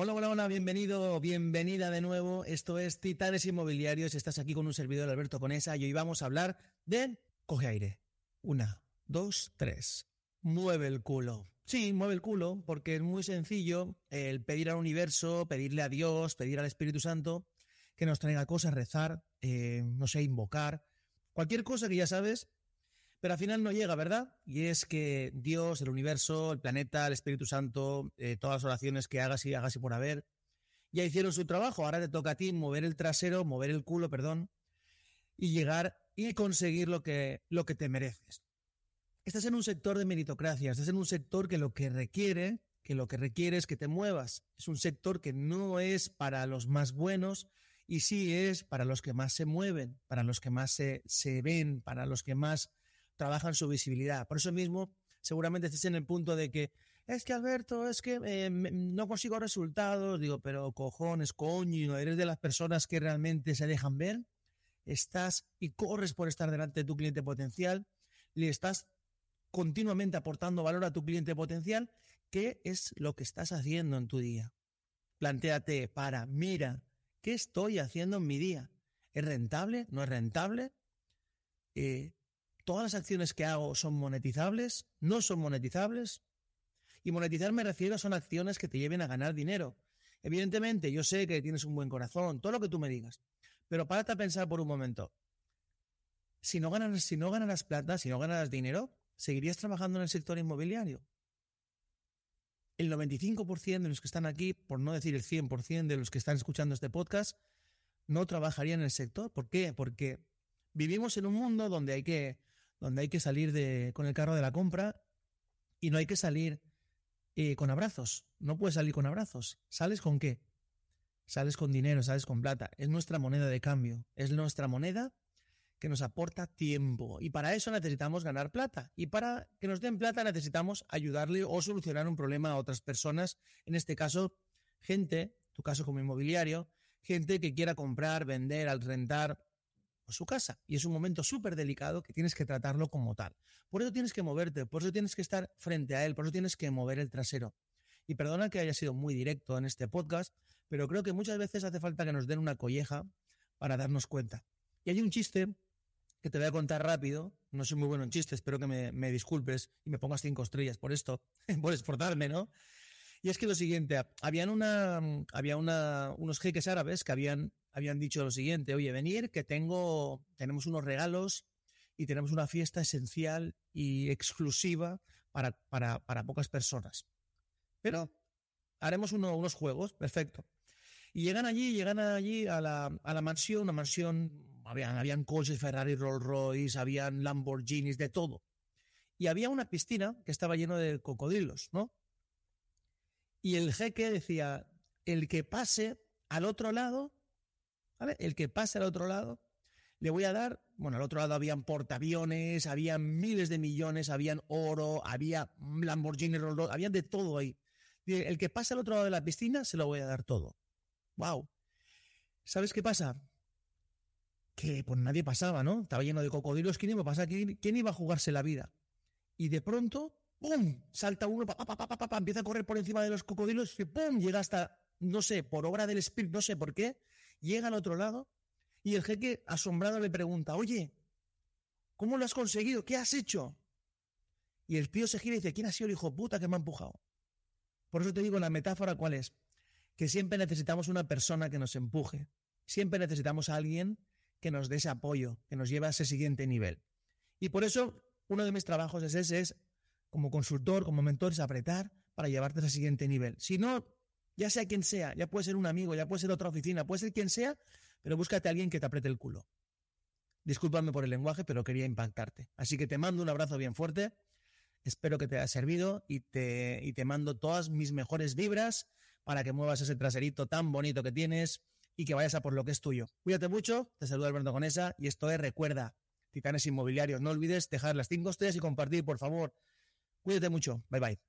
Hola, hola, hola, bienvenido, bienvenida de nuevo. Esto es Titanes Inmobiliarios. Estás aquí con un servidor Alberto Conesa y hoy vamos a hablar de coge aire. Una, dos, tres. Mueve el culo. Sí, mueve el culo, porque es muy sencillo el pedir al universo, pedirle a Dios, pedir al Espíritu Santo que nos traiga cosas, rezar, eh, no sé, invocar, cualquier cosa que ya sabes, pero al final no llega, ¿verdad? Y es que Dios, el universo, el planeta, el Espíritu Santo, eh, todas las oraciones que hagas y hagas y por haber, ya hicieron su trabajo. Ahora te toca a ti mover el trasero, mover el culo, perdón, y llegar y conseguir lo que, lo que te mereces. Estás en un sector de meritocracia, estás en un sector que lo que requiere, que lo que requiere es que te muevas. Es un sector que no es para los más buenos y sí es para los que más se mueven, para los que más se, se ven, para los que más trabajan su visibilidad. Por eso mismo, seguramente estés en el punto de que es que Alberto, es que eh, no consigo resultados. Digo, pero cojones, coño, eres de las personas que realmente se dejan ver. Estás y corres por estar delante de tu cliente potencial. Le estás continuamente aportando valor a tu cliente potencial. ¿Qué es lo que estás haciendo en tu día? Plantéate, para, mira, ¿qué estoy haciendo en mi día? ¿Es rentable? ¿No es rentable? Eh, todas las acciones que hago son monetizables, no son monetizables. Y monetizar me refiero a son acciones que te lleven a ganar dinero. Evidentemente, yo sé que tienes un buen corazón, todo lo que tú me digas. Pero párate a pensar por un momento. Si no ganas, si no ganarás plata, si no ganarás dinero, ¿seguirías trabajando en el sector inmobiliario? El 95% de los que están aquí, por no decir el 100% de los que están escuchando este podcast, no trabajarían en el sector. ¿Por qué? Porque vivimos en un mundo donde hay que donde hay que salir de, con el carro de la compra y no hay que salir eh, con abrazos. No puedes salir con abrazos. ¿Sales con qué? Sales con dinero, sales con plata. Es nuestra moneda de cambio. Es nuestra moneda que nos aporta tiempo. Y para eso necesitamos ganar plata. Y para que nos den plata necesitamos ayudarle o solucionar un problema a otras personas. En este caso, gente, tu caso como inmobiliario, gente que quiera comprar, vender, al rentar su casa. Y es un momento súper delicado que tienes que tratarlo como tal. Por eso tienes que moverte, por eso tienes que estar frente a él, por eso tienes que mover el trasero. Y perdona que haya sido muy directo en este podcast, pero creo que muchas veces hace falta que nos den una colleja para darnos cuenta. Y hay un chiste que te voy a contar rápido. No soy muy bueno en chistes, espero que me, me disculpes y me pongas cinco estrellas por esto, por esforzarme, ¿no? Y es que lo siguiente, habían una, había una, unos jeques árabes que habían habían dicho lo siguiente, oye, venir, que tengo, tenemos unos regalos y tenemos una fiesta esencial y exclusiva para, para, para pocas personas. Pero haremos unos juegos, perfecto. Y llegan allí, llegan allí a la, a la mansión, una mansión, habían, habían coches Ferrari, Rolls Royce, habían Lamborghinis, de todo. Y había una piscina que estaba lleno de cocodrilos, ¿no? Y el jeque decía, el que pase al otro lado el que pase al otro lado, le voy a dar, bueno, al otro lado habían portaaviones, habían miles de millones, habían oro, había Lamborghini, Rolls había de todo ahí. El que pase al otro lado de la piscina, se lo voy a dar todo. ¡Wow! ¿Sabes qué pasa? Que pues nadie pasaba, ¿no? Estaba lleno de cocodrilos. ¿Quién iba a pasar? ¿Quién, iba a jugarse la vida? Y de pronto, ¡pum! Salta uno, pa, pa, pa, empieza a correr por encima de los cocodrilos y ¡pum! Llega hasta, no sé, por obra del espíritu, no sé por qué, llega al otro lado y el jeque asombrado le pregunta, oye, ¿cómo lo has conseguido? ¿Qué has hecho? Y el tío se gira y dice, ¿quién ha sido el hijo puta que me ha empujado? Por eso te digo, la metáfora cuál es, que siempre necesitamos una persona que nos empuje, siempre necesitamos a alguien que nos dé ese apoyo, que nos lleve a ese siguiente nivel. Y por eso uno de mis trabajos es ese, es como consultor, como mentor, es apretar para llevarte a ese siguiente nivel. Si no, ya sea quien sea, ya puede ser un amigo, ya puede ser otra oficina, puede ser quien sea, pero búscate a alguien que te apriete el culo. Discúlpame por el lenguaje, pero quería impactarte. Así que te mando un abrazo bien fuerte. Espero que te haya servido y te, y te mando todas mis mejores vibras para que muevas ese traserito tan bonito que tienes y que vayas a por lo que es tuyo. Cuídate mucho, te saluda Alberto Conesa y esto es Recuerda, Titanes Inmobiliarios. No olvides dejar las cinco estrellas y compartir, por favor. Cuídate mucho. Bye bye.